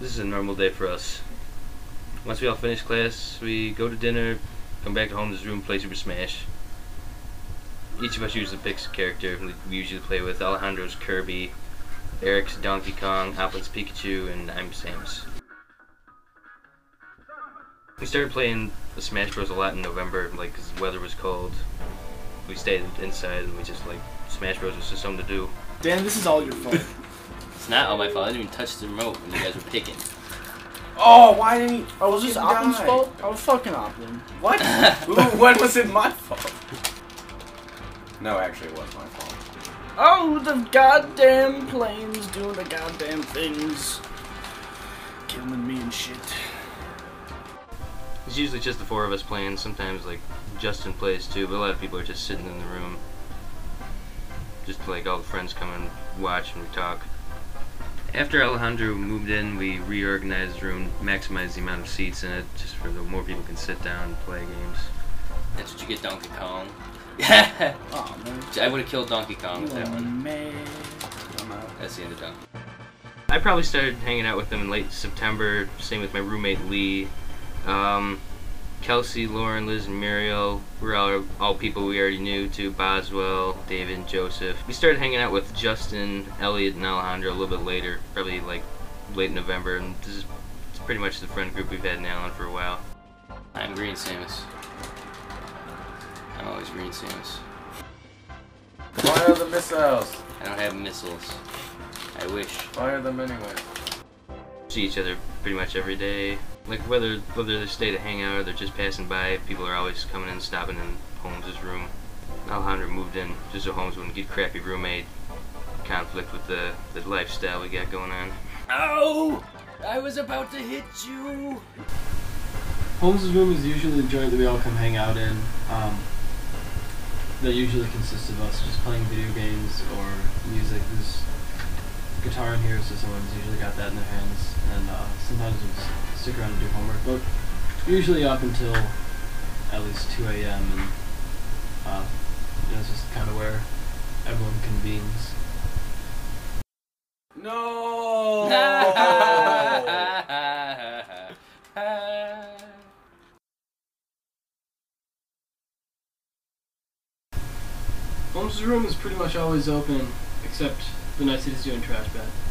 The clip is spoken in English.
This is a normal day for us. Once we all finish class, we go to dinner, come back to Holmes' room, play Super Smash. Each of us usually picks a character we usually play with. Alejandro's Kirby, Eric's Donkey Kong, Alpin's Pikachu, and I'm Samus. We started playing the Smash Bros. a lot in November, like, cause the weather was cold. We stayed inside and we just, like, Smash Bros. was just something to do. Dan, this is all your fault. It's not all my fault. I didn't even touch the remote when you guys were picking. oh, why didn't he? Oh, was this fucking Oppen's die? fault? I was fucking Oppen. What? Ooh, when was it my fault? No, actually, it was my fault. Oh, the goddamn planes doing the goddamn things. Killing me and shit. It's usually just the four of us playing. Sometimes like Justin plays too, but a lot of people are just sitting in the room. Just like all the friends come and watch and we talk. After Alejandro moved in, we reorganized the room, maximized the amount of seats in it, just for the more people can sit down and play games. That's what you get, Donkey Kong. Yeah. Oh man. I would have killed Donkey Kong with that Oh, one. man. That's the end of Donkey. I probably started hanging out with them in late September. Same with my roommate Lee. Um, Kelsey, Lauren, Liz, and Muriel were all, all people we already knew to Boswell, David, and Joseph. We started hanging out with Justin, Elliot, and Alejandro a little bit later, probably like late November. And this is it's pretty much the friend group we've had in Allen for a while. I'm Green Samus. I'm always Green Samus. Fire the missiles. I don't have missiles. I wish. Fire them anyway. See each other pretty much every day. Like whether whether they stay to hang out or they're just passing by, people are always coming in, stopping in Holmes's room. Alejandro moved in just so Holmes wouldn't get crappy roommate conflict with the, the lifestyle we got going on. Oh! I was about to hit you! Holmes's room is usually the joint that we all come hang out in. Um, that usually consists of us just playing video games or music. There's guitar in here, so someone's usually got that in their hands. And uh, sometimes we just stick around and do homework, but usually up until at least 2 a.m. And uh, you know, it's just kind of where everyone convenes. No. Holmes' room is pretty much always open, except the that he's doing trash bag.